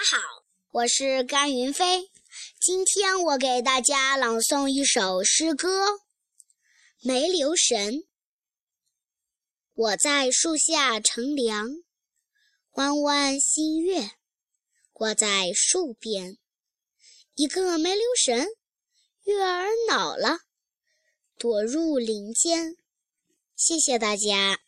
大家好，我是甘云飞。今天我给大家朗诵一首诗歌。没留神，我在树下乘凉，弯弯新月挂在树边。一个没留神，月儿恼了，躲入林间。谢谢大家。